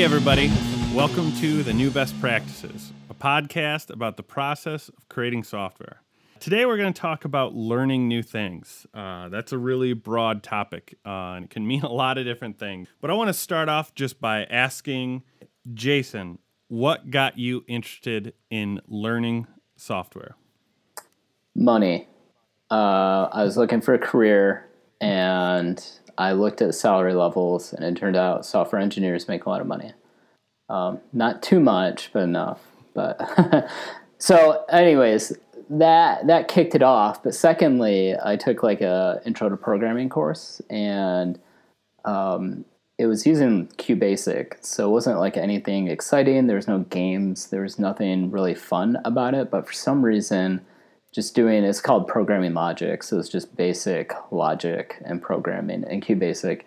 Hey, everybody. Welcome to the New Best Practices, a podcast about the process of creating software. Today, we're going to talk about learning new things. Uh, that's a really broad topic, uh, and it can mean a lot of different things. But I want to start off just by asking Jason, what got you interested in learning software? Money. Uh, I was looking for a career and I looked at salary levels, and it turned out software engineers make a lot of money. Um, not too much, but enough. But so, anyways, that that kicked it off. But secondly, I took like a intro to programming course, and um, it was using QBasic, so it wasn't like anything exciting. There was no games. There was nothing really fun about it. But for some reason, just doing it's called programming logic. So it's just basic logic and programming in qbasic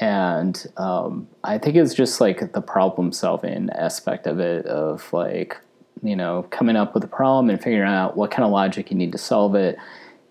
and um, i think it's just like the problem solving aspect of it of like you know coming up with a problem and figuring out what kind of logic you need to solve it.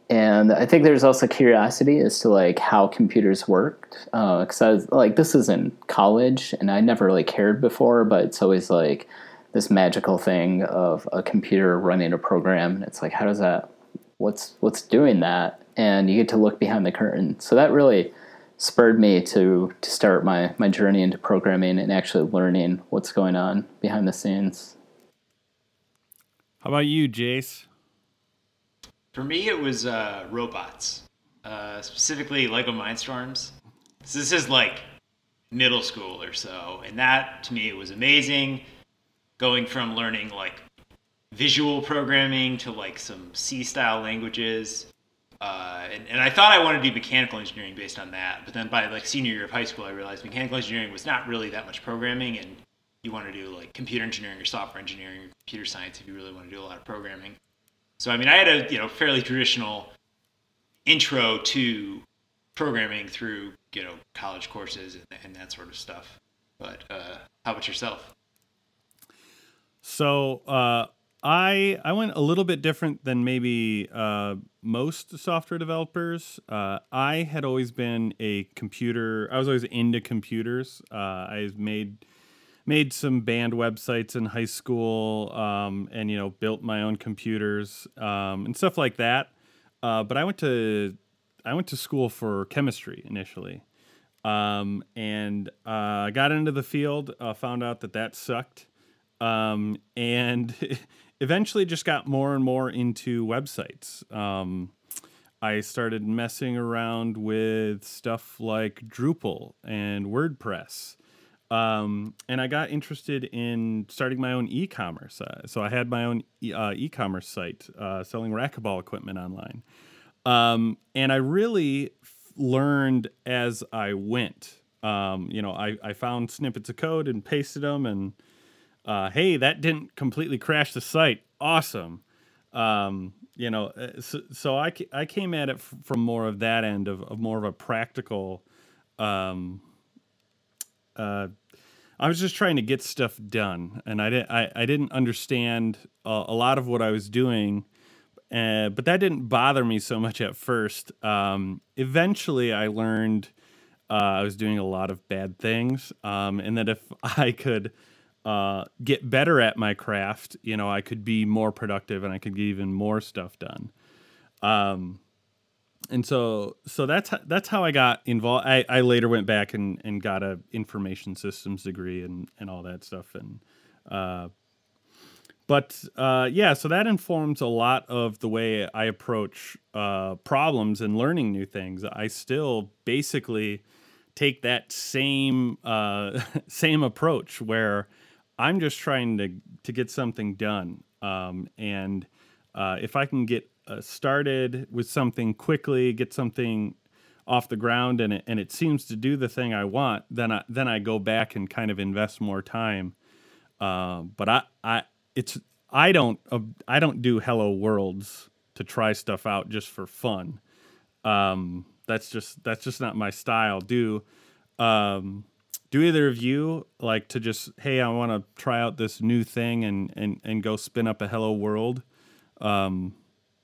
And i think there's also curiosity as to like how computers worked because uh, i was like this is in college and i never really cared before but it's always like this magical thing of a computer running a program and it's like how does that what's what's doing that? And you get to look behind the curtain. So that really spurred me to to start my my journey into programming and actually learning what's going on behind the scenes. How about you jace? For me it was uh, robots uh, specifically lego mindstorms. So this is like middle school or so and that to me was amazing going from learning like visual programming to like some C style languages. Uh, and, and I thought I wanted to do mechanical engineering based on that, but then by like senior year of high school, I realized mechanical engineering was not really that much programming, and you want to do like computer engineering or software engineering or computer science if you really want to do a lot of programming. So I mean, I had a you know fairly traditional intro to programming through you know college courses and, and that sort of stuff. But uh, how about yourself? So uh, I I went a little bit different than maybe uh, most software developers. Uh, I had always been a computer. I was always into computers. Uh, I made made some band websites in high school, um, and you know built my own computers um, and stuff like that. Uh, but I went to I went to school for chemistry initially. Um, and I uh, got into the field, found out that that sucked um, and eventually just got more and more into websites. Um, I started messing around with stuff like Drupal and WordPress. Um, and I got interested in starting my own e-commerce. Uh, so I had my own e- uh, e-commerce site uh, selling racquetball equipment online. Um, and I really f- learned as I went. Um, you know, I, I found snippets of code and pasted them and uh, hey, that didn't completely crash the site. Awesome. Um, you know, uh, so, so, I, I came at it from more of that end of, of more of a practical. Um, uh, I was just trying to get stuff done, and I didn't I, I didn't understand a, a lot of what I was doing, uh, but that didn't bother me so much at first. Um, eventually, I learned uh, I was doing a lot of bad things, um, and that if I could uh, get better at my craft, you know, I could be more productive and I could get even more stuff done. Um, and so, so that's that's how I got involved. I, I later went back and, and got a information systems degree and, and all that stuff. And uh, but uh, yeah, so that informs a lot of the way I approach uh, problems and learning new things. I still basically take that same uh, same approach where I'm just trying to to get something done. Um, and uh, if I can get uh, started with something quickly, get something off the ground, and it, and it seems to do the thing I want, then I then I go back and kind of invest more time. Uh, but I I it's I don't uh, I don't do Hello Worlds to try stuff out just for fun. Um, that's just that's just not my style. Do um, do either of you like to just hey i want to try out this new thing and and and go spin up a hello world um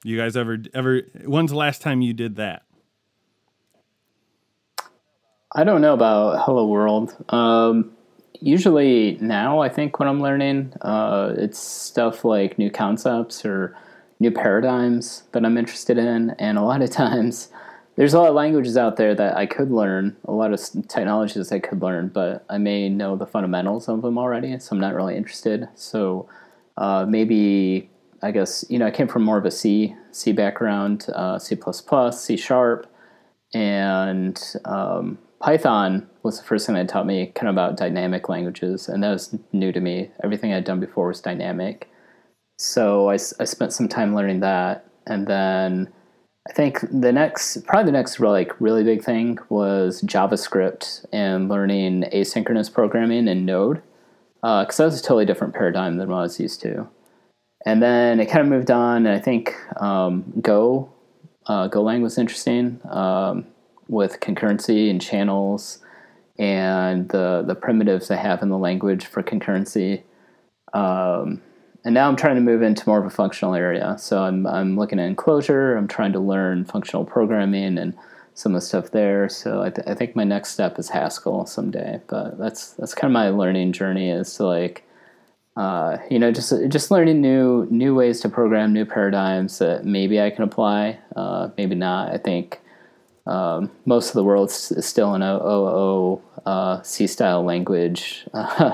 you guys ever ever when's the last time you did that? I don't know about hello world. Um usually now I think when I'm learning, uh, it's stuff like new concepts or new paradigms that I'm interested in, and a lot of times there's a lot of languages out there that I could learn, a lot of technologies I could learn, but I may know the fundamentals of them already, so I'm not really interested. So uh, maybe I guess you know I came from more of a C C background, uh, C C sharp, and um, Python was the first thing that taught me kind of about dynamic languages, and that was new to me. Everything I'd done before was dynamic, so I, I spent some time learning that, and then I think the next, probably the next really, like really big thing was JavaScript and learning asynchronous programming in Node, because uh, that was a totally different paradigm than what I was used to. And then it kind of moved on. And I think um, Go, uh, Golang was interesting um, with concurrency and channels and the the primitives they have in the language for concurrency. Um, and now I'm trying to move into more of a functional area. So I'm I'm looking at Clojure. I'm trying to learn functional programming and some of the stuff there. So I, th- I think my next step is Haskell someday. But that's that's kind of my learning journey is to like, uh, you know, just just learning new new ways to program, new paradigms that maybe I can apply, uh, maybe not. I think um, most of the world is still an OOO uh, C style language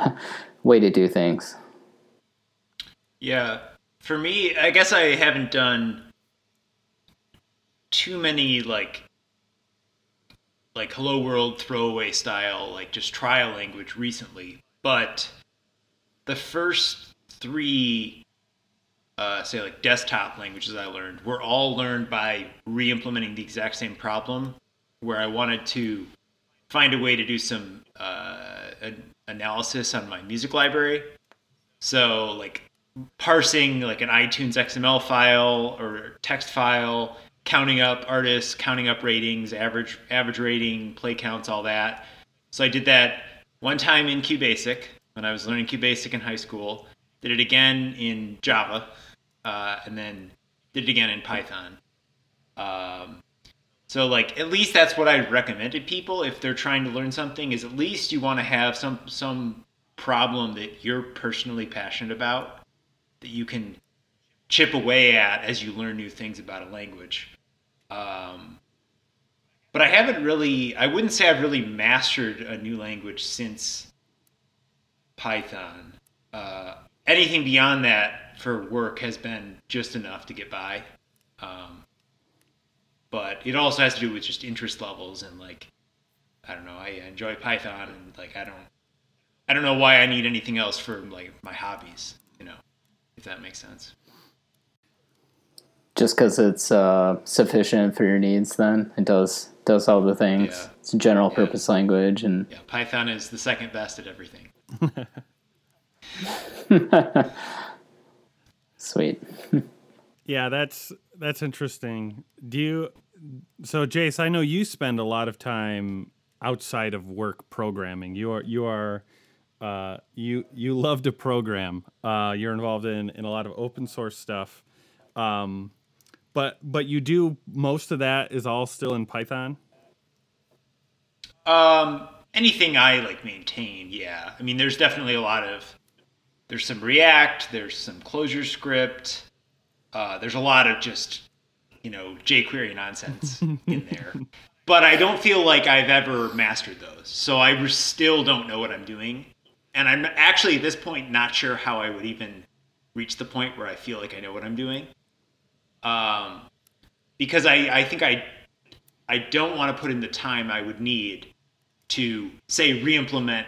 way to do things. Yeah. For me, I guess I haven't done too many like like hello world throwaway style like just trial language recently but the first three uh, say like desktop languages i learned were all learned by re-implementing the exact same problem where i wanted to find a way to do some uh, analysis on my music library so like parsing like an iTunes XML file or text file, counting up artists, counting up ratings, average average rating, play counts, all that. So I did that one time in QBasic when I was learning QBasic in high school. Did it again in Java, uh, and then did it again in Python. Um, so like at least that's what I recommended people if they're trying to learn something is at least you want to have some some problem that you're personally passionate about that you can chip away at as you learn new things about a language. Um, but I haven't really, I wouldn't say I've really mastered a new language since Python. Uh, anything beyond that for work has been just enough to get by. Um, but it also has to do with just interest levels and like, I don't know, I enjoy Python and like, I don't, I don't know why I need anything else for like my hobbies, if that makes sense. Just because it's uh, sufficient for your needs, then it does does all the things. Yeah. It's a general purpose language, and yeah, Python is the second best at everything. Sweet. yeah, that's that's interesting. Do you? So, Jace, I know you spend a lot of time outside of work programming. You are you are uh, you you love to program. Uh, you're involved in, in a lot of open source stuff, um, but but you do most of that is all still in Python. Um, anything I like maintain, yeah. I mean, there's definitely a lot of there's some React, there's some ClojureScript, uh, there's a lot of just you know jQuery nonsense in there. But I don't feel like I've ever mastered those, so I still don't know what I'm doing and I'm actually at this point not sure how I would even reach the point where I feel like I know what I'm doing. Um, because I, I think I I don't want to put in the time I would need to say re-implement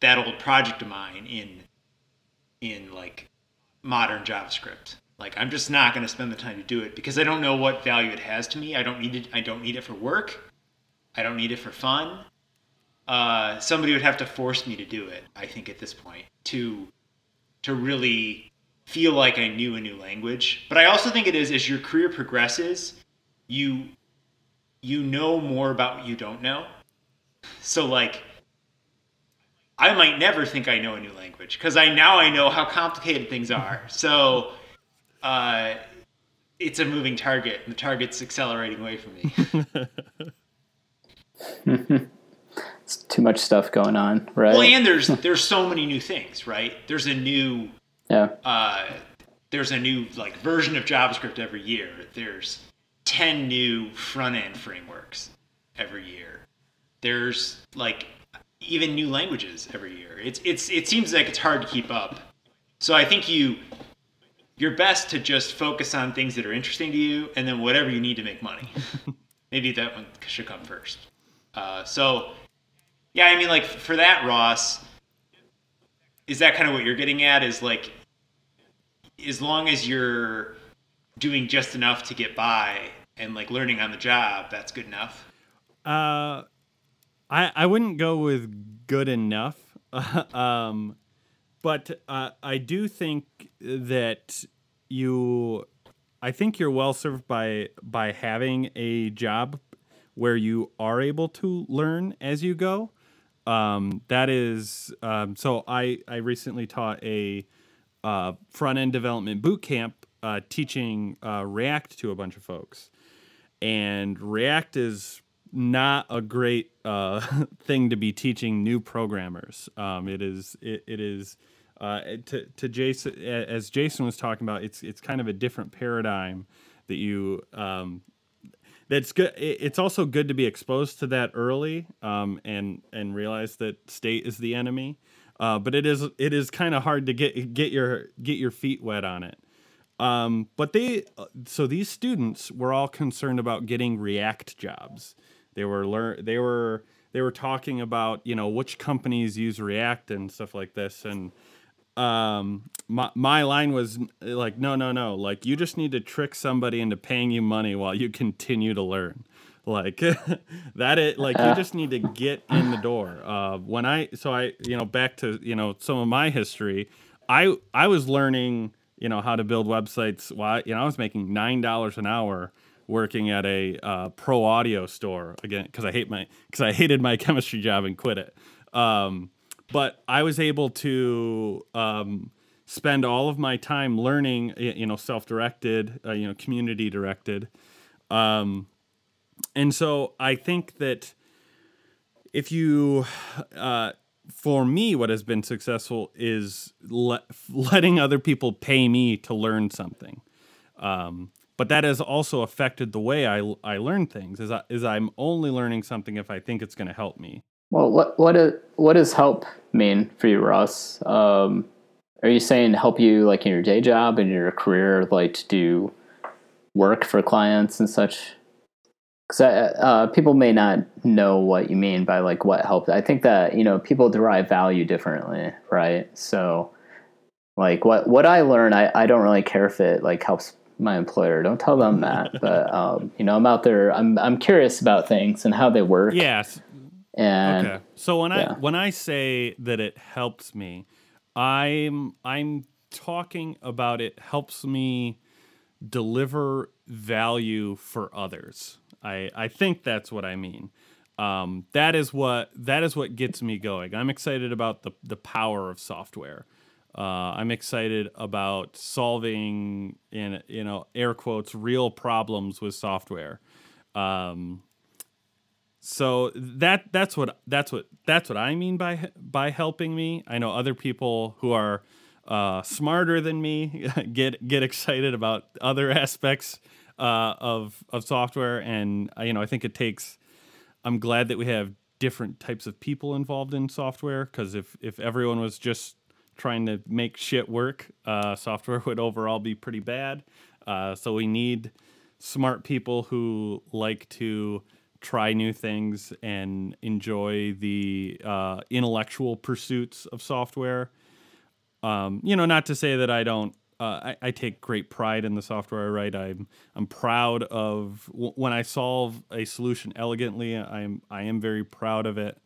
that old project of mine in in like modern JavaScript. Like I'm just not going to spend the time to do it because I don't know what value it has to me. I don't need it. I don't need it for work. I don't need it for fun uh, somebody would have to force me to do it. I think at this point to to really feel like I knew a new language. But I also think it is as your career progresses, you you know more about what you don't know. So like I might never think I know a new language because I now I know how complicated things are. So uh, it's a moving target, and the target's accelerating away from me. It's too much stuff going on, right? Well, and there's there's so many new things, right? There's a new yeah. uh, there's a new like version of JavaScript every year. There's ten new front end frameworks every year. There's like even new languages every year. It's it's it seems like it's hard to keep up. So I think you you're best to just focus on things that are interesting to you, and then whatever you need to make money. Maybe that one should come first. Uh, so yeah, I mean, like for that, Ross, is that kind of what you're getting at? Is like, as long as you're doing just enough to get by and like learning on the job, that's good enough. Uh, I I wouldn't go with good enough. um, but uh, I do think that you, I think you're well served by by having a job where you are able to learn as you go. Um, that is um, so. I I recently taught a uh, front end development boot camp uh, teaching uh, React to a bunch of folks, and React is not a great uh, thing to be teaching new programmers. Um, it is it, it is uh, to to Jason as Jason was talking about. It's it's kind of a different paradigm that you um, that's good. It's also good to be exposed to that early, um, and and realize that state is the enemy. Uh, but it is it is kind of hard to get get your get your feet wet on it. Um, but they so these students were all concerned about getting React jobs. They were learn they were they were talking about you know which companies use React and stuff like this and um my my line was like no no no. Like you just need to trick somebody into paying you money while you continue to learn. Like that it like you just need to get in the door. Uh when i so i you know back to you know some of my history i i was learning you know how to build websites while you know i was making nine dollars an hour working at a uh, pro audio store. Again because i hate my because i hated my chemistry job and quit it. Um but I was able to um, spend all of my time learning, you know, self-directed, uh, you know, community-directed, um, and so I think that if you, uh, for me, what has been successful is le- letting other people pay me to learn something. Um, but that has also affected the way I, I learn things. Is I, is I'm only learning something if I think it's going to help me. Well, what what is, what does help mean for you, Ross? Um, are you saying help you like in your day job and your career, like to do work for clients and such? Because uh, uh, people may not know what you mean by like what help. I think that you know people derive value differently, right? So, like what what I learn, I, I don't really care if it like helps my employer. Don't tell them that. but um, you know, I'm out there. I'm I'm curious about things and how they work. Yes. And okay. So when yeah. I when I say that it helps me, I'm I'm talking about it helps me deliver value for others. I I think that's what I mean. Um, that is what that is what gets me going. I'm excited about the the power of software. Uh, I'm excited about solving in you know air quotes real problems with software. Um, so that that's what that's what that's what I mean by by helping me. I know other people who are uh, smarter than me get get excited about other aspects uh, of of software, and uh, you know I think it takes. I'm glad that we have different types of people involved in software because if if everyone was just trying to make shit work, uh, software would overall be pretty bad. Uh, so we need smart people who like to try new things and enjoy the uh, intellectual pursuits of software. Um, you know, not to say that I don't. Uh, I, I, take great pride in the software I write. I'm I'm proud of w- when I solve a solution elegantly. I'm I am very proud of it.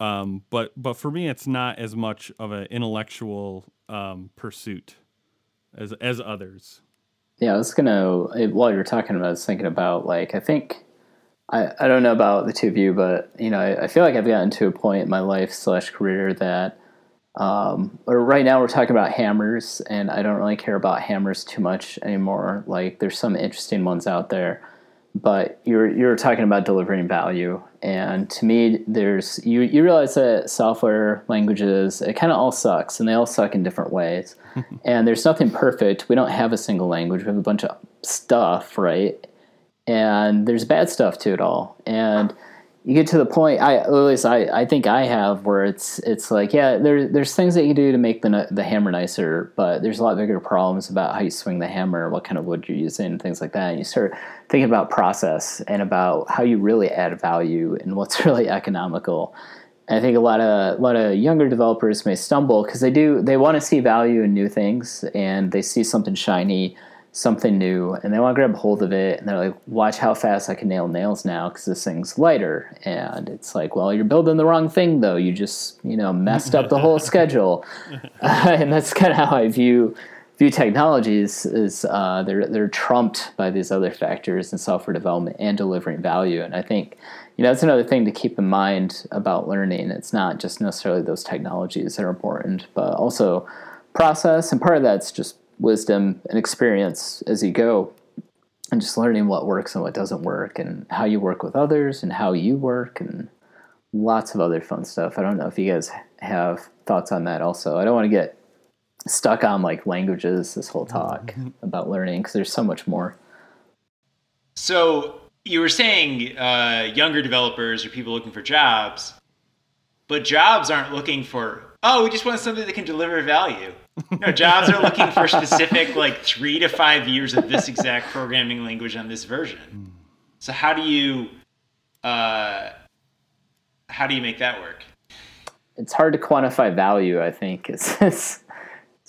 Um, but but for me, it's not as much of an intellectual um, pursuit as as others. Yeah, I was gonna while you were talking about, I was thinking about like I think I, I don't know about the two of you, but you know, I, I feel like I've gotten to a point in my life slash career that um, or right now we're talking about hammers, and I don't really care about hammers too much anymore. Like, there's some interesting ones out there, but you're you're talking about delivering value, and to me, there's you you realize that software languages it kind of all sucks, and they all suck in different ways, and there's nothing perfect. We don't have a single language. We have a bunch of stuff, right? And there's bad stuff to it all, and you get to the point I at least I, I think I have where it's it's like yeah there there's things that you do to make the the hammer nicer but there's a lot bigger problems about how you swing the hammer what kind of wood you're using things like that. And you start thinking about process and about how you really add value and what's really economical. And I think a lot of a lot of younger developers may stumble because they do they want to see value in new things and they see something shiny something new and they want to grab hold of it and they're like watch how fast i can nail nails now because this thing's lighter. And it's like well you're building the wrong thing though. You just you know messed up the whole schedule. Uh, and that's kind of how i view view technologies is uh, they're they're trumped by these other factors in software development and delivering value. And i think you know that's another thing to keep in mind about learning. It's not just necessarily those technologies that are important but also process and part of that's just wisdom and experience as you go and just learning what works and what doesn't work and how you work with others and how you work and lots of other fun stuff. I don't know if you guys have thoughts on that also. I don't want to get stuck on like languages this whole talk mm-hmm. about learning because there's so much more. So you were saying uh, younger developers or people looking for jobs, but jobs aren't looking for, oh, we just want something that can deliver value. No, jobs are looking for specific, like three to five years of this exact programming language on this version. So how do you, uh, how do you make that work? It's hard to quantify value. I think it's, it's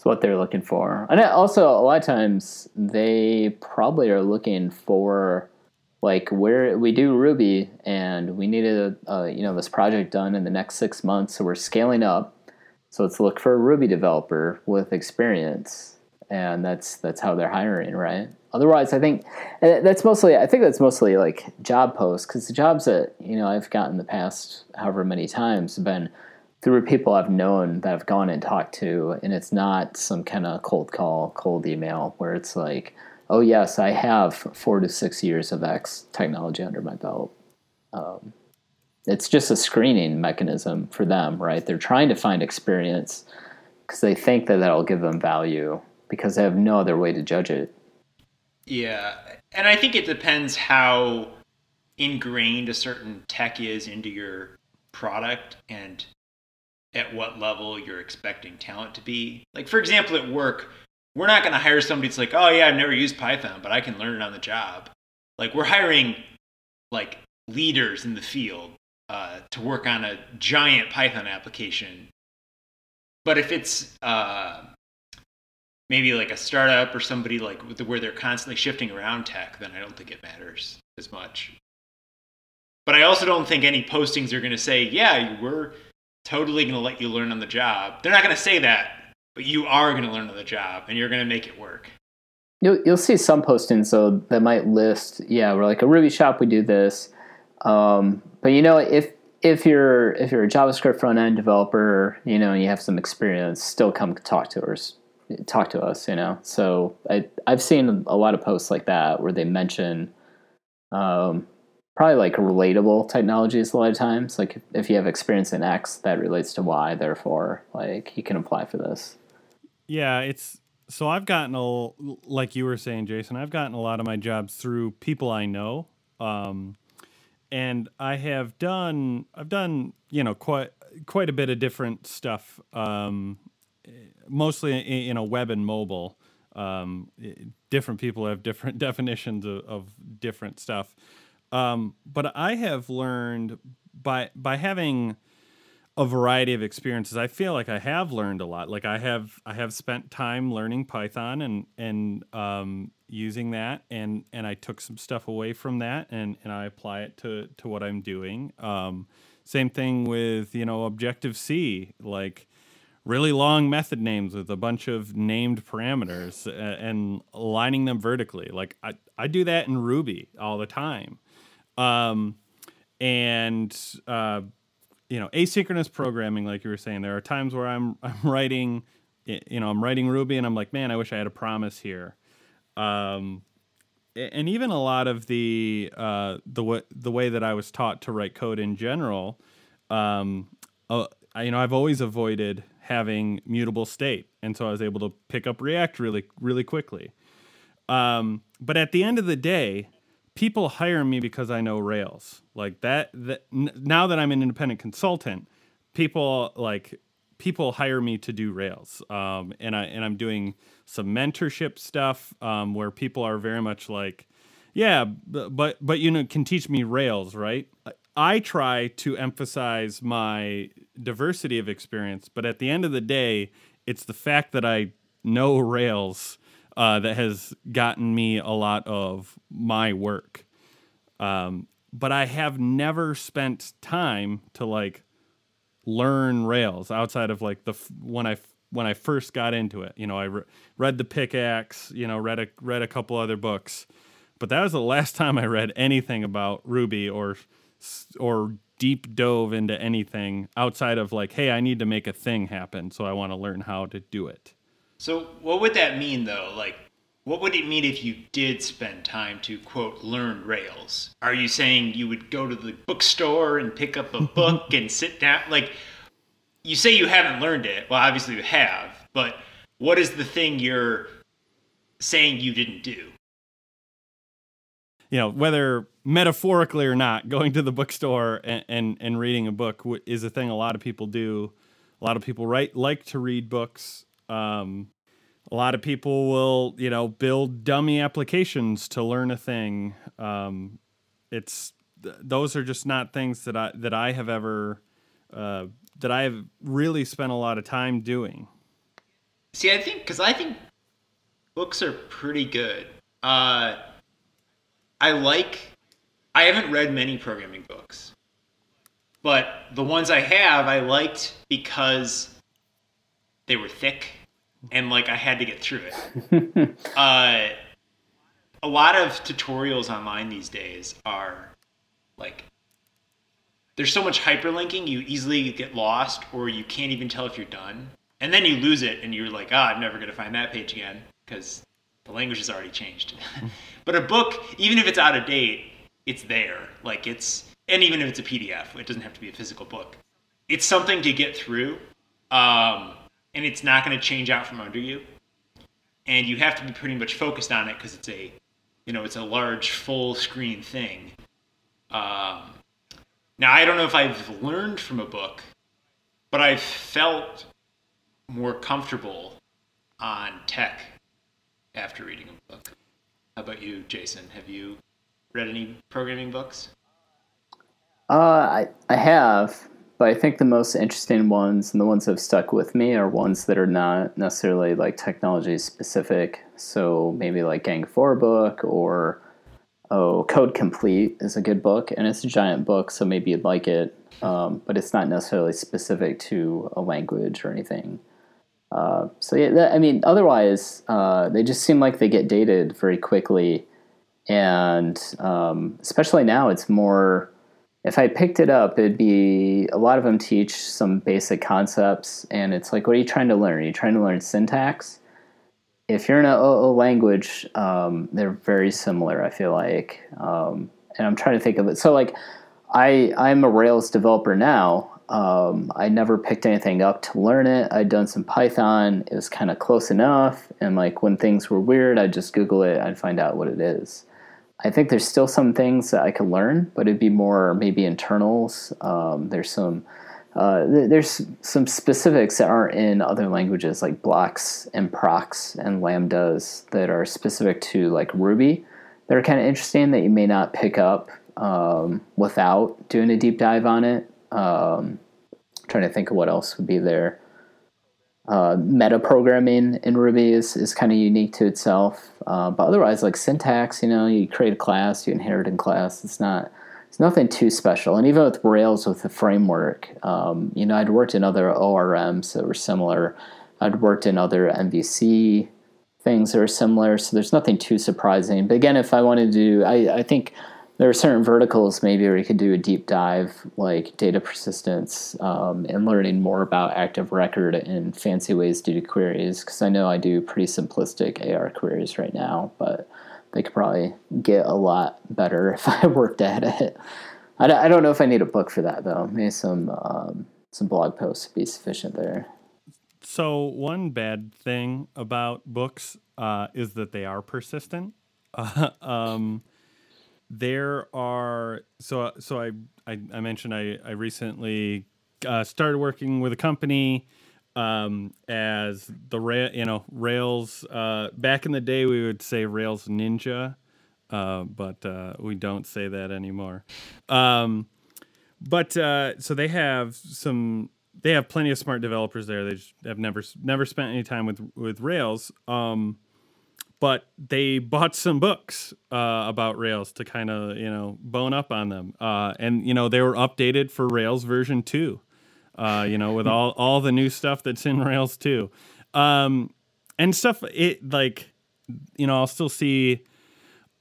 what they're looking for, and also a lot of times they probably are looking for like where we do Ruby and we needed a, a, you know this project done in the next six months, so we're scaling up so let's look for a Ruby developer with experience, and that's that's how they're hiring, right? Otherwise, I think that's mostly I think that's mostly like job posts because the jobs that you know I've gotten the past however many times have been through people I've known that I've gone and talked to, and it's not some kind of cold call, cold email where it's like, oh yes, I have four to six years of X technology under my belt. Um, it's just a screening mechanism for them, right? They're trying to find experience because they think that that'll give them value because they have no other way to judge it. Yeah. And I think it depends how ingrained a certain tech is into your product and at what level you're expecting talent to be. Like, for example, at work, we're not going to hire somebody that's like, oh, yeah, I've never used Python, but I can learn it on the job. Like, we're hiring like leaders in the field uh, to work on a giant Python application. But if it's uh, maybe like a startup or somebody like where they're constantly shifting around tech, then I don't think it matters as much. But I also don't think any postings are going to say, "Yeah, we're totally going to let you learn on the job." They're not going to say that, but you are going to learn on the job, and you're going to make it work. You'll you'll see some postings though that might list, yeah, we're like a Ruby shop, we do this. Um, but you know, if if you're if you're a JavaScript front end developer, you know, and you have some experience, still come talk to us. Talk to us, you know. So I I've seen a lot of posts like that where they mention um, probably like relatable technologies a lot of times. Like if you have experience in X, that relates to Y. Therefore, like you can apply for this. Yeah, it's so I've gotten a like you were saying, Jason. I've gotten a lot of my jobs through people I know. Um, and I have done I've done you know quite quite a bit of different stuff, um, mostly in, know web and mobile. Um, different people have different definitions of, of different stuff, um, but I have learned by by having a variety of experiences. I feel like I have learned a lot. Like I have I have spent time learning Python and and um, using that and and I took some stuff away from that and and I apply it to to what I'm doing. Um, same thing with you know Objective C like really long method names with a bunch of named parameters and aligning them vertically. Like I I do that in Ruby all the time. Um, and uh, you know asynchronous programming like you were saying there are times where i'm i'm writing you know i'm writing ruby and i'm like man i wish i had a promise here um, and even a lot of the uh, the w- the way that I was taught to write code in general, um, uh, you know, I've always avoided having mutable state, and so I was able to pick up React really really quickly. Um, but at the end of the day, people hire me because I know Rails. Like that. That n- now that I'm an independent consultant, people like people hire me to do Rails, um, and I and I'm doing some mentorship stuff um, where people are very much like, yeah, but but you know can teach me Rails, right? I try to emphasize my diversity of experience, but at the end of the day, it's the fact that I know Rails uh, that has gotten me a lot of my work. Um, but I have never spent time to like learn Rails outside of like the when I when I first got into it. You know, I re- read the Pickaxe. You know, read a read a couple other books, but that was the last time I read anything about Ruby or or deep dove into anything outside of like, hey, I need to make a thing happen, so I want to learn how to do it. So, what would that mean though? Like, what would it mean if you did spend time to quote learn Rails? Are you saying you would go to the bookstore and pick up a book and sit down? Like, you say you haven't learned it. Well, obviously you have, but what is the thing you're saying you didn't do? You know, whether metaphorically or not, going to the bookstore and, and, and reading a book is a thing a lot of people do. A lot of people write like to read books. Um, a lot of people will, you know, build dummy applications to learn a thing. Um, it's th- those are just not things that I that I have ever uh, that I have really spent a lot of time doing. See, I think because I think books are pretty good. Uh, I like. I haven't read many programming books, but the ones I have, I liked because they were thick and like I had to get through it. uh, a lot of tutorials online these days are like there's so much hyperlinking you easily get lost or you can't even tell if you're done. And then you lose it and you're like ah i'm never going to find that page again because the language has already changed. But a book even if it's out of date it's there. Like it's and even if it's a pdf it doesn't have to be a physical book. It's something to get through um, and it's not going to change out from under you. And you have to be pretty much focused on it because it's a, you know, it's a large full screen thing. Um, now I don't know if I've learned from a book, but I've felt more comfortable on tech after reading a book. How about you, Jason? Have you read any programming books? Uh, I I have, but I think the most interesting ones and the ones that have stuck with me are ones that are not necessarily like technology specific. So maybe like Gang 4 book or oh Code Complete is a good book and it's a giant book, so maybe you'd like it. Um, but it's not necessarily specific to a language or anything. Uh, so yeah, that, I mean, otherwise uh, they just seem like they get dated very quickly, and um, especially now it's more if I picked it up, it'd be a lot of them teach some basic concepts, and it's like, what are you trying to learn? Are you trying to learn syntax? If you're in a, a language, um, they're very similar. I feel like, um, and I'm trying to think of it. So, like, I I'm a Rails developer now. Um, I never picked anything up to learn it. I'd done some Python. It was kind of close enough, and like when things were weird, I'd just Google it. I'd find out what it is. I think there's still some things that I could learn, but it'd be more maybe internals. Um, there's some uh, there's some specifics that aren't in other languages like blocks and procs and lambdas that are specific to like Ruby that are kind of interesting that you may not pick up um, without doing a deep dive on it. Um, trying to think of what else would be there uh, meta programming in Ruby is, is kind of unique to itself. Uh, but otherwise, like syntax, you know, you create a class, you inherit in class. It's not, it's nothing too special. And even with Rails, with the framework, um, you know, I'd worked in other ORMs that were similar. I'd worked in other MVC things that are similar. So there's nothing too surprising. But again, if I wanted to I, I think there are certain verticals maybe where you could do a deep dive like data persistence um, and learning more about active record and fancy ways to do queries because i know i do pretty simplistic ar queries right now but they could probably get a lot better if I worked at it. I, don't know if I need a book for that though. Maybe some um, some blog posts would be sufficient there. So one bad thing about books uh, is that they are persistent. Uh, um, there are so so I I, I mentioned I I recently uh, started working with a company um, as the rail you know Rails. Uh, back in the day, we would say Rails Ninja, uh, but uh, we don't say that anymore. Um, but uh, so they have some. They have plenty of smart developers there. They have never never spent any time with with Rails. Um, but they bought some books uh, about Rails to kind of you know bone up on them, uh, and you know they were updated for Rails version two, uh, you know with all all the new stuff that's in Rails two, um, and stuff it like you know I'll still see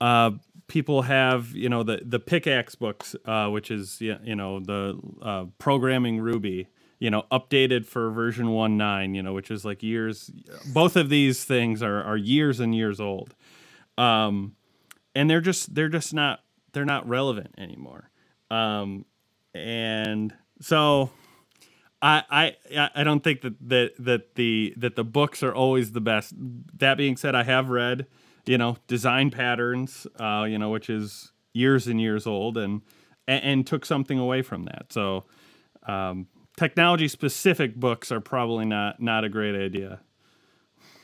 uh, people have you know the the pickaxe books, uh, which is you know the uh, programming Ruby you know, updated for version 1.9, you know, which is like years. Both of these things are, are years and years old. Um, and they're just, they're just not, they're not relevant anymore. Um, and so I, I, I don't think that, that, that the, that the books are always the best. That being said, I have read, you know, design patterns, uh, you know, which is years and years old and, and, and took something away from that. So, um, technology specific books are probably not not a great idea.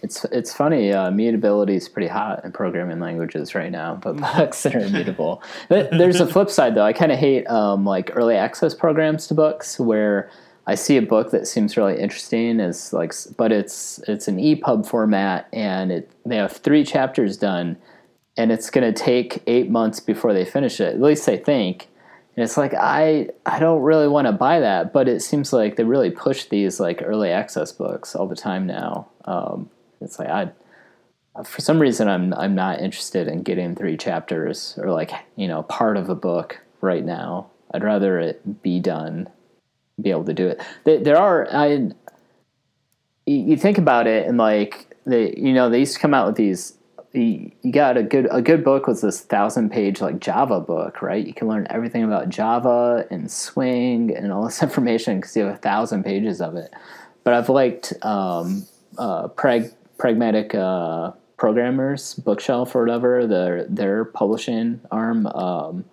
It's it's funny. Uh, mutability is pretty hot in programming languages right now, but books that are immutable. There's a flip side though. I kind of hate um, like early access programs to books where I see a book that seems really interesting is like, but it's it's an EPUB format and it they have three chapters done, and it's going to take eight months before they finish it. At least they think. And it's like I I don't really want to buy that, but it seems like they really push these like early access books all the time now. Um, it's like I for some reason I'm I'm not interested in getting three chapters or like you know part of a book right now. I'd rather it be done, be able to do it. There are I you think about it and like they you know they used to come out with these you got a good a good book was this thousand page like Java book, right? You can learn everything about Java and Swing and all this information because you have a thousand pages of it. But I've liked um, uh, prag- pragmatic uh, programmers bookshelf or whatever their their publishing arm. Um,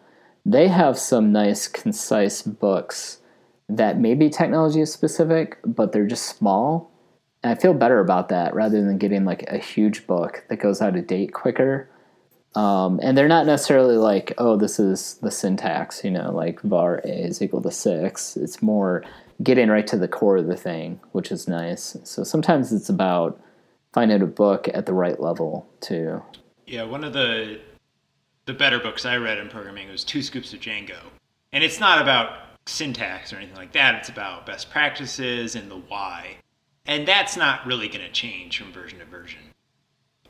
they have some nice concise books that may be technology specific, but they're just small and I feel better about that rather than getting like a huge book that goes out of date quicker. Um, and they're not necessarily like, oh, this is the syntax, you know, like var a is equal to six. It's more getting right to the core of the thing, which is nice. So sometimes it's about finding a book at the right level too. Yeah, one of the the better books I read in programming was Two Scoops of Django, and it's not about syntax or anything like that. It's about best practices and the why and that's not really going to change from version to version.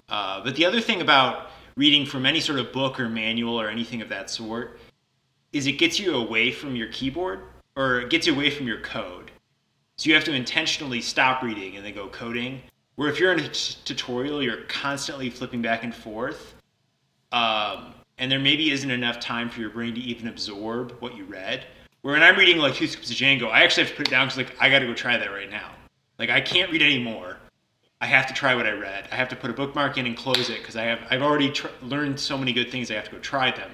Uh, but the other thing about reading from any sort of book or manual or anything of that sort is it gets you away from your keyboard or it gets you away from your code. So you have to intentionally stop reading and then go coding. Where if you're in a t- tutorial, you're constantly flipping back and forth, um, and there maybe isn't enough time for your brain to even absorb what you read. Where when I'm reading like Two Scoops of Django, I actually have to put it down because like I got to go try that right now. Like I can't read anymore. I have to try what I read. I have to put a bookmark in and close it because I have I've already tr- learned so many good things. I have to go try them.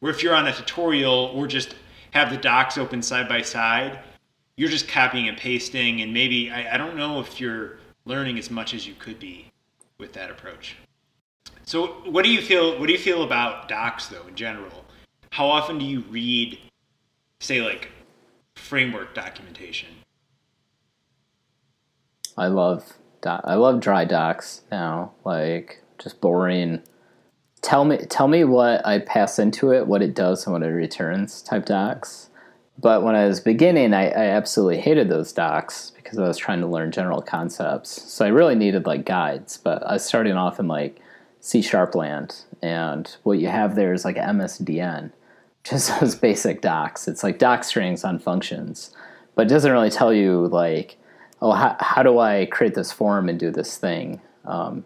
Where if you're on a tutorial or just have the docs open side by side, you're just copying and pasting, and maybe I, I don't know if you're learning as much as you could be with that approach. So, what do you feel? What do you feel about docs though in general? How often do you read, say, like framework documentation? I love I love dry docs now. Like just boring. Tell me tell me what I pass into it, what it does, and what it returns type docs. But when I was beginning, I, I absolutely hated those docs because I was trying to learn general concepts. So I really needed like guides. But I was starting off in like C sharp land, and what you have there is like MSDN, just those basic docs. It's like doc strings on functions, but it doesn't really tell you like oh, how, how do I create this form and do this thing? Um,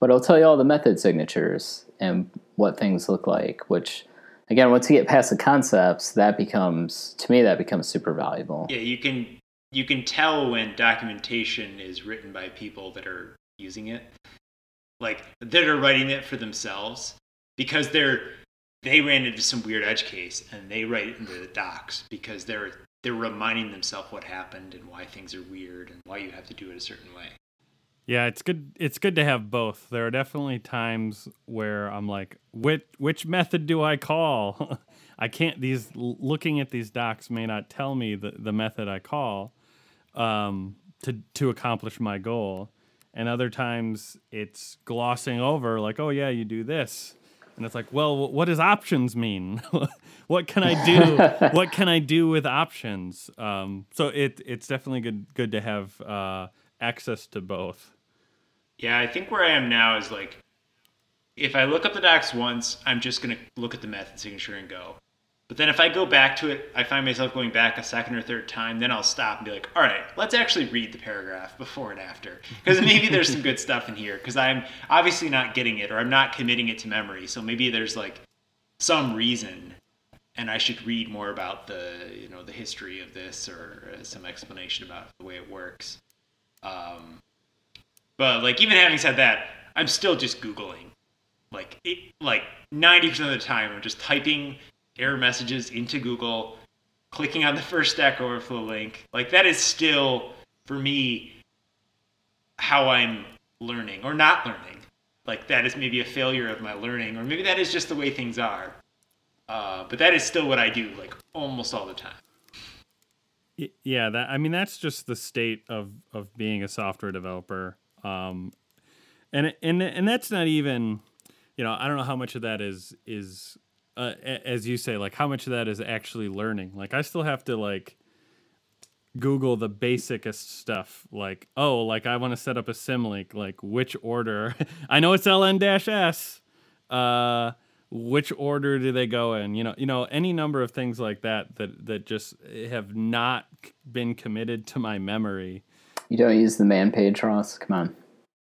but it'll tell you all the method signatures and what things look like. Which, again, once you get past the concepts, that becomes to me that becomes super valuable. Yeah, you can you can tell when documentation is written by people that are using it, like that are writing it for themselves, because they're they ran into some weird edge case and they write it into the docs because they're they're reminding themselves what happened and why things are weird and why you have to do it a certain way. Yeah, it's good. It's good to have both. There are definitely times where I'm like, which which method do I call? I can't. These looking at these docs may not tell me the, the method I call um, to to accomplish my goal, and other times it's glossing over like, oh yeah, you do this, and it's like, well, what does options mean? what can I do? what can I do with options? Um, so it it's definitely good good to have uh, access to both. Yeah, I think where I am now is like, if I look up the docs once, I'm just gonna look at the method signature and go. But then if I go back to it, I find myself going back a second or third time. Then I'll stop and be like, all right, let's actually read the paragraph before and after. Because maybe there's some good stuff in here. Because I'm obviously not getting it or I'm not committing it to memory. So maybe there's like some reason and I should read more about the, you know, the history of this or uh, some explanation about the way it works. Um, but like even having said that, I'm still just Googling. Like it, like 90% of the time, I'm just typing error messages into Google, clicking on the first Stack Overflow link. Like that is still for me how I'm learning or not learning. Like that is maybe a failure of my learning, or maybe that is just the way things are. Uh, but that is still what I do, like almost all the time. Yeah, that I mean that's just the state of of being a software developer. Um, and and and that's not even, you know, I don't know how much of that is is uh, as you say, like how much of that is actually learning. Like I still have to like Google the basicest stuff. Like oh, like I want to set up a symlink. Like which order? I know it's ln dash s. Uh, which order do they go in? You know, you know any number of things like that that that just have not been committed to my memory you don't use the man page, Ross? Come on.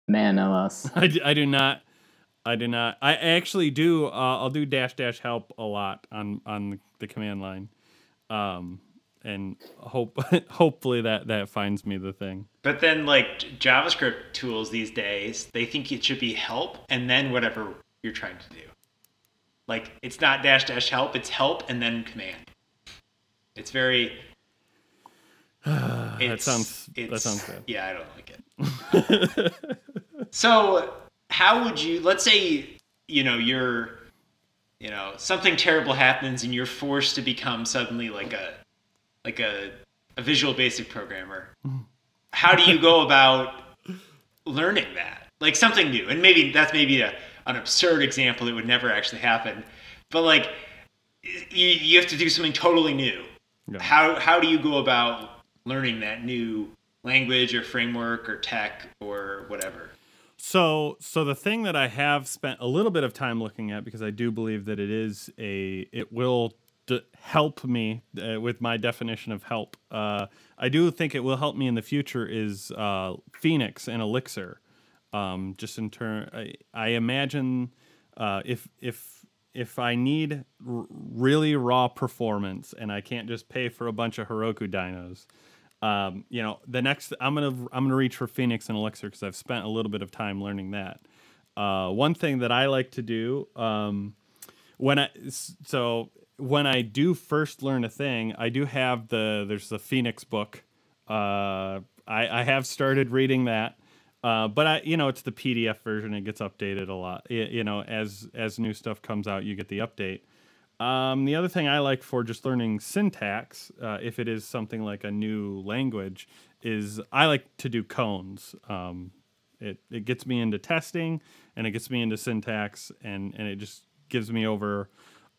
Man ls. I, I do not. I do not. I actually do. Uh, I'll do dash dash help a lot on on the command line, um, and hope hopefully that that finds me the thing. But then, like JavaScript tools these days, they think it should be help and then whatever you're trying to do. Like it's not dash dash help; it's help and then command. It's very that sounds that sounds good. Yeah, I don't like it. so, how would you? Let's say you know you're, you know, something terrible happens and you're forced to become suddenly like a, like a, a Visual Basic programmer. Mm-hmm. How do you go about learning that? Like something new, and maybe that's maybe a, an absurd example that would never actually happen, but like you, you have to do something totally new. Yeah. How how do you go about learning that new language or framework or tech or whatever. So, so the thing that I have spent a little bit of time looking at because I do believe that it is a it will d- help me uh, with my definition of help. Uh, I do think it will help me in the future is uh, Phoenix and Elixir. Um, just in turn, I, I imagine uh, if if if I need r- really raw performance and I can't just pay for a bunch of Heroku dynos, um, you know, the next I'm gonna I'm gonna reach for Phoenix and Elixir because I've spent a little bit of time learning that. Uh, one thing that I like to do um, when I so when I do first learn a thing, I do have the there's the Phoenix book. Uh, I, I have started reading that, uh, but I you know it's the PDF version. It gets updated a lot. It, you know as as new stuff comes out, you get the update. Um, the other thing I like for just learning syntax, uh, if it is something like a new language, is I like to do koans. Um, it, it gets me into testing and it gets me into syntax and, and it just gives me over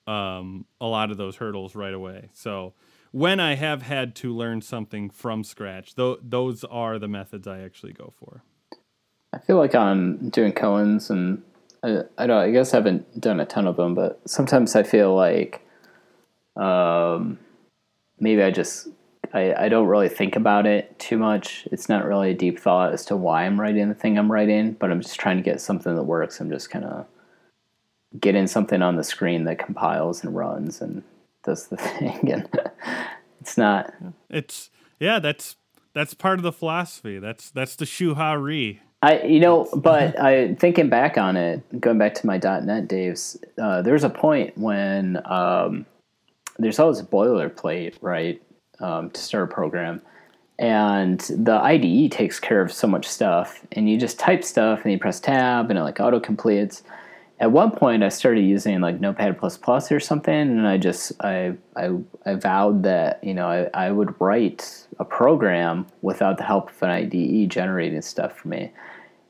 um, a lot of those hurdles right away. So when I have had to learn something from scratch, th- those are the methods I actually go for. I feel like I'm doing koans and I, I don't. I guess I haven't done a ton of them, but sometimes I feel like um, maybe I just I, I don't really think about it too much. It's not really a deep thought as to why I'm writing the thing I'm writing, but I'm just trying to get something that works. I'm just kind of getting something on the screen that compiles and runs and does the thing. And it's not. It's yeah. That's that's part of the philosophy. That's that's the shuhari. I you know, but I thinking back on it, going back to my .NET days, uh, there's a point when um, there's always a boilerplate, right, um, to start a program, and the IDE takes care of so much stuff, and you just type stuff and you press tab and it like auto completes. At one point, I started using like Notepad plus plus or something, and I just I I, I vowed that you know I, I would write a program without the help of an IDE generating stuff for me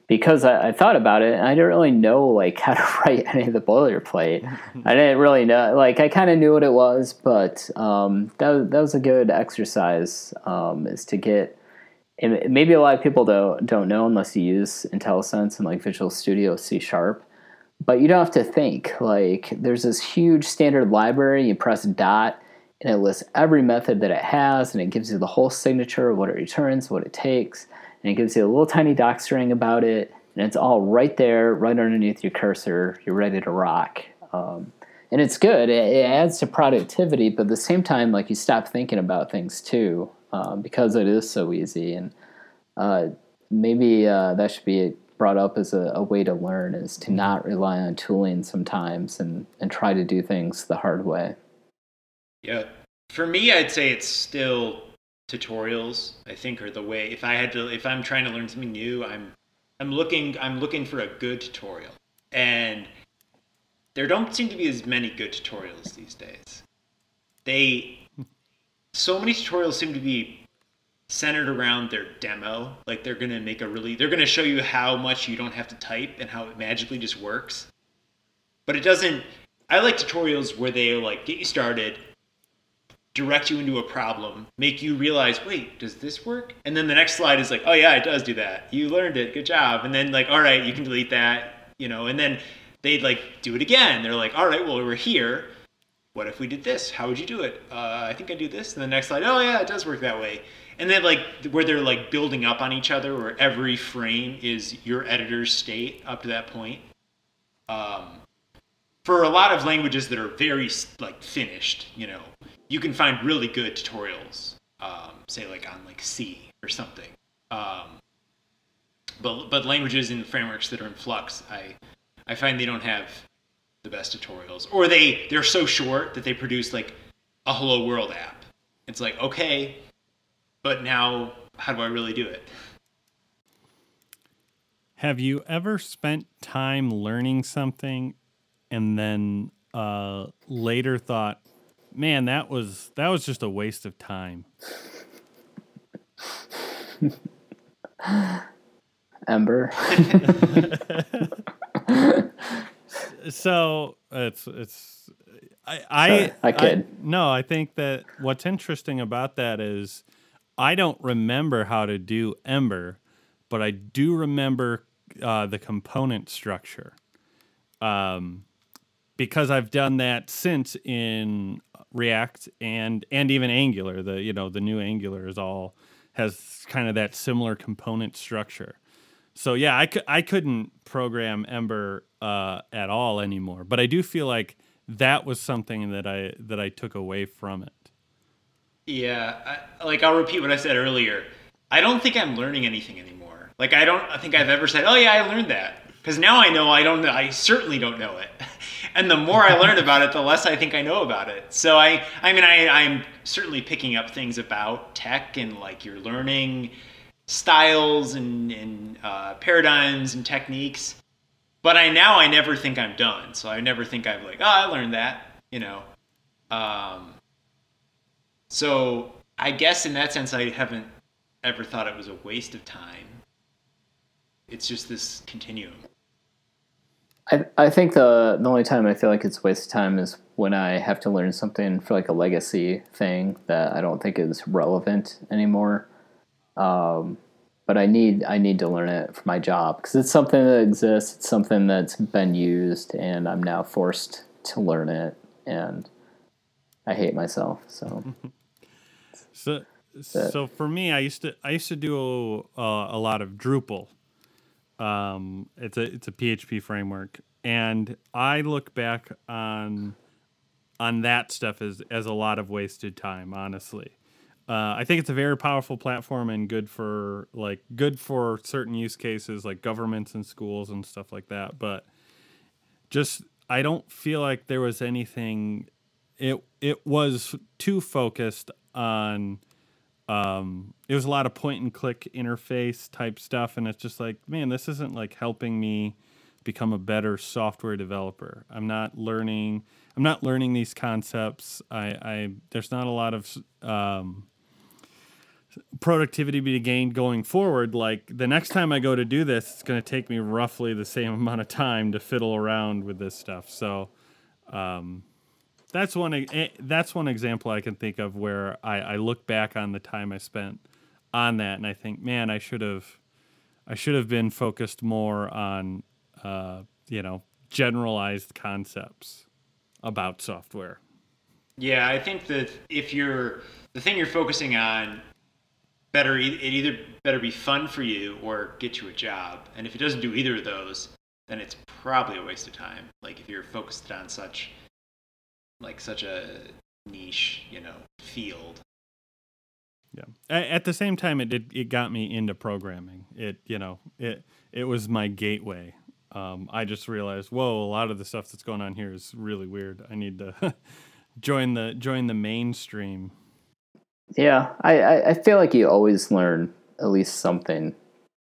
because I, I, thought about it and I didn't really know like how to write any of the boilerplate. I didn't really know like I kind of knew what it was, but um, that was, that was a good exercise um, is to get. And maybe a lot of people don't don't know unless you use IntelliSense and like Visual Studio C Sharp. But you don't have to think. Like there's this huge standard library. You press dot and it lists every method that it has, and it gives you the whole signature what it returns, what it takes and it gives you a little tiny doc string about it, and it's all right there, right underneath your cursor. You're ready to rock. Um, and it's good. It, it, adds to productivity, but at the same time, like you stop thinking about things too, um, because it is so easy. And uh, maybe uh, that should be brought up as a, a, way to learn is to hmm. not rely on tooling sometimes and, and try to do things the hard way. Yeah. For me, I'd say it's still tutorials i think are the way if i had to if i'm trying to learn something new i'm i'm looking i'm looking for a good tutorial and there don't seem to be as many good tutorials these days they so many tutorials seem to be centered around their demo like they're to make a really they're to show you how much you don't have to type and how it magically just works but it doesn't i like tutorials where they like get you started direct you into a problem, make you realize, wait, does this work? And then the next slide is like, oh yeah, it does do that. You learned it. Good job. And then like, all right, you can delete that, you know, and then they'd like do it again. They're like, all right, well, we're here. What if we did this? How would you do it? Uh, I think I do this. And the next slide, oh yeah, it does work that way. And then like where they're like building up on each other, where every frame is your editor's state up to that point. Um, for a lot of languages that are very like finished, you know, you can find really good tutorials, um, say like on like C or something. Um, but but languages and frameworks that are in flux, I I find they don't have the best tutorials, or they they're so short that they produce like a Hello World app. It's like okay, but now how do I really do it? Have you ever spent time learning something and then uh, later thought, man, that was that was just a waste of time. Ember. so it's it's I I I kid. I, no, I think that what's interesting about that is I don't remember how to do Ember, but I do remember uh, the component structure. Um, because I've done that since in React and and even Angular. The you know the new Angular is all has kind of that similar component structure. So yeah, I, couldn't program Ember uh, at all anymore, but I do feel like that was something that I that I took away from it. Yeah, I, like I'll repeat what I said earlier. I don't think I'm learning anything anymore. Like I don't I think I've ever said, "Oh yeah, I learned that." Because now I know I don't know. I certainly don't know it. and the more I learn about it, the less I think I know about it. So I, I mean, I, I'm certainly picking up things about tech and like you're learning styles and, and uh, paradigms and techniques. But I now I never think I'm done. So I never think I've like, oh, I learned that, you know. Um, so I guess in that sense, I haven't ever thought it was a waste of time. It's just this continuum. I, I think the the only time I feel like it's a waste of time is when I have to learn something for like a legacy thing that I don't think is relevant anymore. Um, but I need I need to learn it for my job because it's something that exists. It's something that's been used, and I'm now forced to learn it, and I hate myself. So, so so for me, I used to I used to do a, a lot of Drupal. Um, it's a it's a PHP framework, and I look back on on that stuff as as a lot of wasted time. Honestly, uh, I think it's a very powerful platform and good for like good for certain use cases like governments and schools and stuff like that. But just I don't feel like there was anything. It it was too focused on um, it was a lot of point and click interface type stuff, and it's just like, man, this isn't like helping me become a better software developer. I'm not learning. I'm not learning these concepts. I, I there's not a lot of um, productivity be gained going forward. Like the next time I go to do this, it's going to take me roughly the same amount of time to fiddle around with this stuff. So, um, that's one eh, that's one example I can think of where I, I look back on the time I spent on that and I think, man, I should have I should have been focused more on uh, you know generalized concepts about software. Yeah, I think that if you're the thing you're focusing on, better it either better be fun for you or get you a job. And if it doesn't do either of those, then it's probably a waste of time. Like if you're focused on such like such a niche, you know, field. Yeah. At the same time, it did, it got me into programming. It you know it it was my gateway. Um, I just realized, whoa, a lot of the stuff that's going on here is really weird. I need to join the join the mainstream. Yeah, I, I feel like you always learn at least something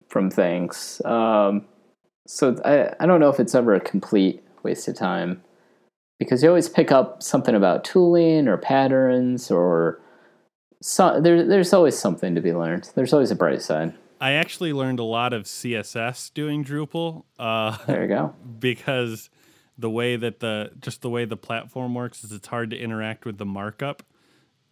from things. Um, so I I don't know if it's ever a complete waste of time because you always pick up something about tooling or patterns or so, there, there's always something to be learned. There's always a bright side. I actually learned a lot of CSS doing Drupal. Uh, there you go. Because the way that the just the way the platform works is it's hard to interact with the markup.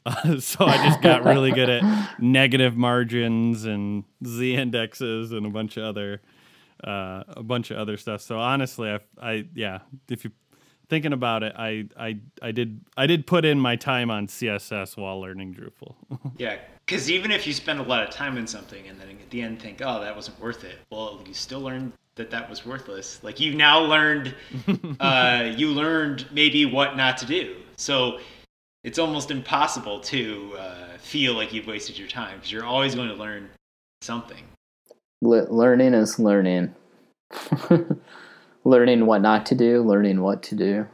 Uh, so I just got really good at negative margins and z indexes and a bunch of other uh, a bunch of other stuff. So honestly, I, I yeah, if you thinking about it, I, I I did I did put in my time on CSS while learning Drupal. yeah, because even if you spend a lot of time in something and then at the end think, oh, that wasn't worth it, well, you still learned that that was worthless. Like you now learned, uh, you learned maybe what not to do. So it's almost impossible to uh, feel like you've wasted your time because you're always going to learn something. Le- learning is learning. learning what not to do, learning what to do.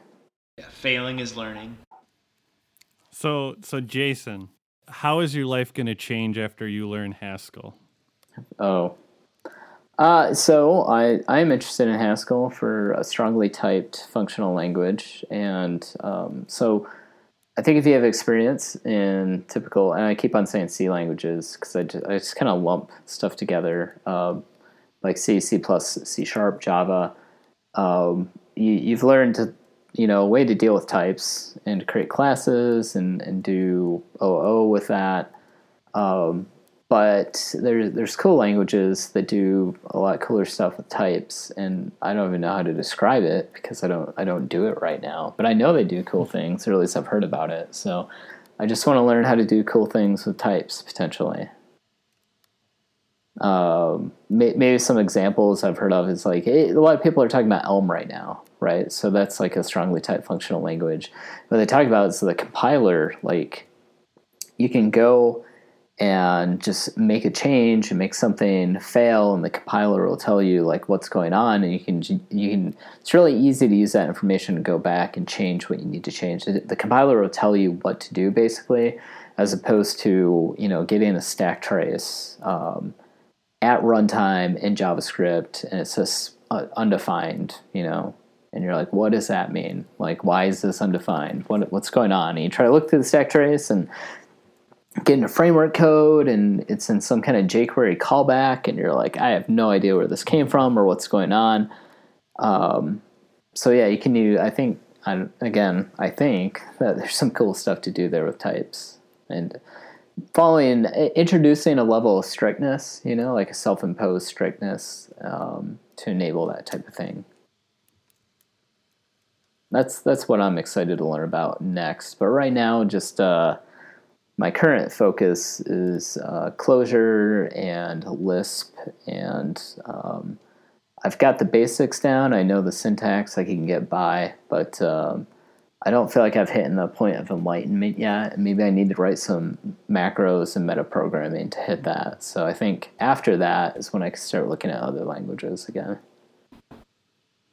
Yeah, failing is learning. So, so Jason, how is your life going to change after you learn Haskell? Oh, uh, so I I am interested in Haskell for a strongly typed functional language, and um, so I think if you have experience in typical, and I keep on saying C languages because I just, I just kind of lump stuff together, uh, like C, C plus, C sharp, Java um, you, have learned to, you know a way to deal with types and create classes and, and do OO with that. Um, but there's there's cool languages that do a lot cooler stuff with types, and I don't even know how to describe it because I don't I don't do it right now. But I know they do cool things, or at least I've heard about it. So I just want to learn how to do cool things with types potentially. Um, maybe some examples I've heard of is like a lot of people are talking about Elm right now, right? So that's like a strongly typed functional language. What they talk about is the compiler. Like you can go and just make a change and make something fail, and the compiler will tell you like what's going on, and you can you can. It's really easy to use that information to go back and change what you need to change. The compiler will tell you what to do basically, as opposed to you know getting a stack trace. Um, at runtime in JavaScript and it says uh, undefined, you know, and you're like, what does that mean? Like, why is this undefined? What, what's going on? And you try to look through the stack trace and get into framework code and it's in some kind of jQuery callback and you're like, I have no idea where this came from or what's going on. Um, so yeah, you can do, I think, I, again, I think that there's some cool stuff to do there with types. And following introducing a level of strictness, you know, like a self-imposed strictness um, to enable that type of thing. That's that's what I'm excited to learn about next. But right now, just uh, my current focus is uh, Clojure and Lisp, and um, I've got the basics down. I know the syntax I can get by, but um, I don't feel like I've hit the point of enlightenment yet. Maybe I need to write some macros and metaprogramming to hit that. So I think after that is when I can start looking at other languages again.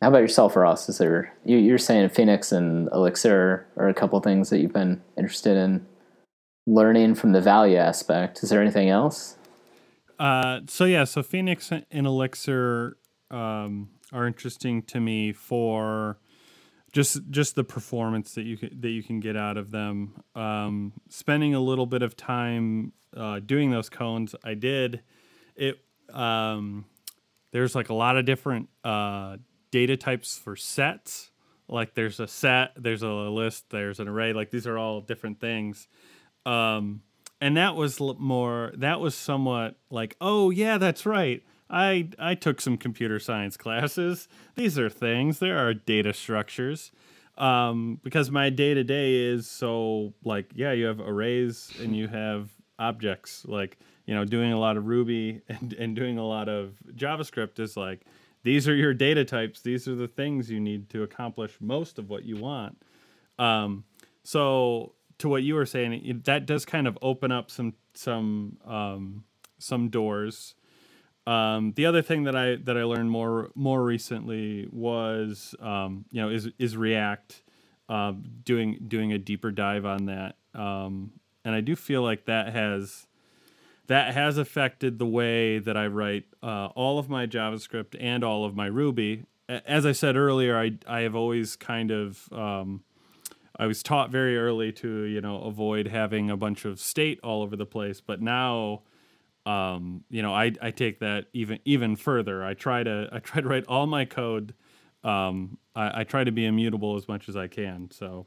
How about yourself, Ross? Is there you, are saying Phoenix and Elixir are a couple things that you've been interested in learning from the value aspect. Is there anything else? Uh, so yeah, so Phoenix and Elixir um, are interesting to me for just just the performance that you can that you can get out of them. Um, spending a little bit of time uh, doing those koans, I did. It um, there's like a lot of different uh, data types for sets. Like there's a set, there's a list, there's an array. Like these are all different things. Um, and that was more. That was somewhat like, oh yeah, that's right. I I took some computer science classes. These are things. There are data structures. Um, because my day to day is so like yeah, you have arrays and you have objects. Like you know, doing a lot of Ruby and and doing a lot of JavaScript is like these are your data types. These are the things you need to accomplish most of what you want. Um, so to what you were saying, that does kind of open up some some um, some doors um, the other thing that I that I learned more more recently was um, you know is is React uh, doing doing a deeper dive on that, um, and I do feel like that has that has affected the way that I write uh, all of my JavaScript and all of my Ruby. As I said earlier, I I have always kind of um, I was taught very early to you know avoid having a bunch of state all over the place, but now um, you know, I, I take that even even further. I try to I try to write all my code. Um, I, I try to be immutable as much as I can. So,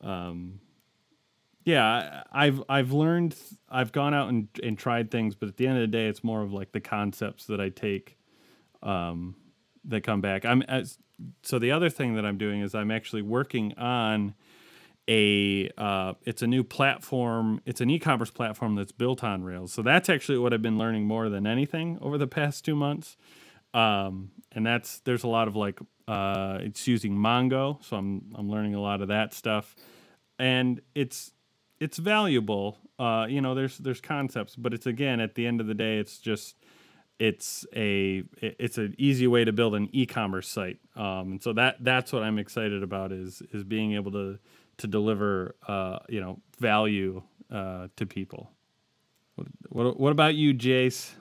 um, yeah, I, I've I've learned. I've gone out and, and tried things, but at the end of the day, it's more of like the concepts that I take um, that come back. I'm as so the other thing that I'm doing is I'm actually working on a uh, it's a new platform. It's an e-commerce platform that's built on Rails. So that's actually what I've been learning more than anything over the past two months. Um, and that's there's a lot of like uh, it's using Mongo, so I'm I'm learning a lot of that stuff, and it's it's valuable. Uh, you know, there's there's concepts, but it's again at the end of the day, it's just it's a it's an easy way to build an e-commerce site um, and so that that's what i'm excited about is is being able to to deliver uh, you know value uh, to people. What, what, about you, Jace?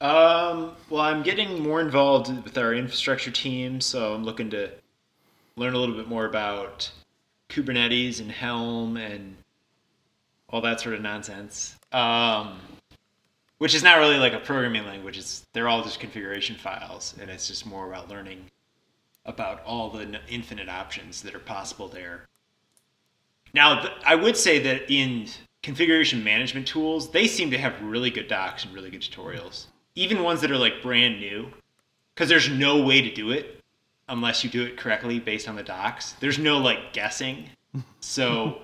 Um, well, I'm getting more involved with our infrastructure team, so I'm looking to learn a little bit more about Kubernetes and Helm and all that sort of nonsense. Um, which is not really like a programming language. It's they're all just configuration files, and it's just more about learning about all the infinite options that are possible there. Now, th- I would say that in configuration management tools, they seem to have really good docs and really good tutorials, even ones that are like brand new, because there's no way to do it unless you do it correctly based on the docs. There's no like guessing. So,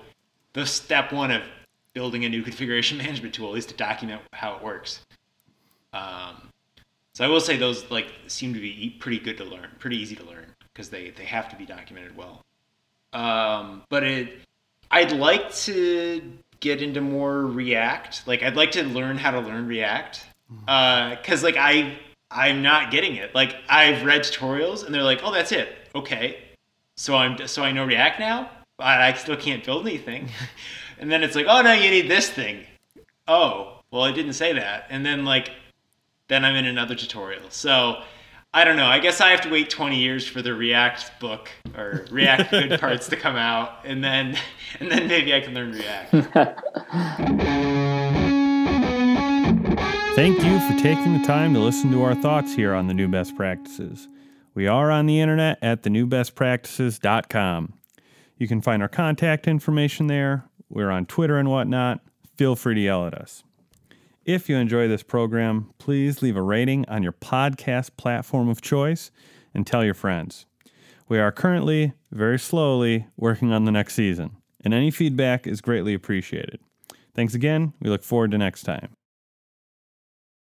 the step one of building a new configuration management tool is to document how it works. Um, so I will say those like seem to be pretty good to learn, pretty easy to learn because they they have to be documented well. Um, but it I'd like to get into more React. Like I'd like to learn how to learn React. Mm-hmm. Uh, like I I'm not getting it. Like I've read tutorials and they're like, oh, that's it. Okay, so I'm so I know React now. But I still can't build anything. and then it's like, oh no, you need this thing. Oh, well, I didn't say that. And then like, then I'm in another tutorial. So I don't know. I guess I have to wait 20 years for the React book or React good parts to come out, and then and then maybe I can learn React. Thank you for taking the time to listen to our thoughts here on the New Best Practices. We are on the internet at thenewbestpractices.com. You can find our contact information there. We're on Twitter and whatnot. Feel free to yell at us. If you enjoy this program, please leave a rating on your podcast platform of choice and tell your friends. We are currently, very slowly, working on the next season, and any feedback is greatly appreciated. Thanks again. We look forward to next time.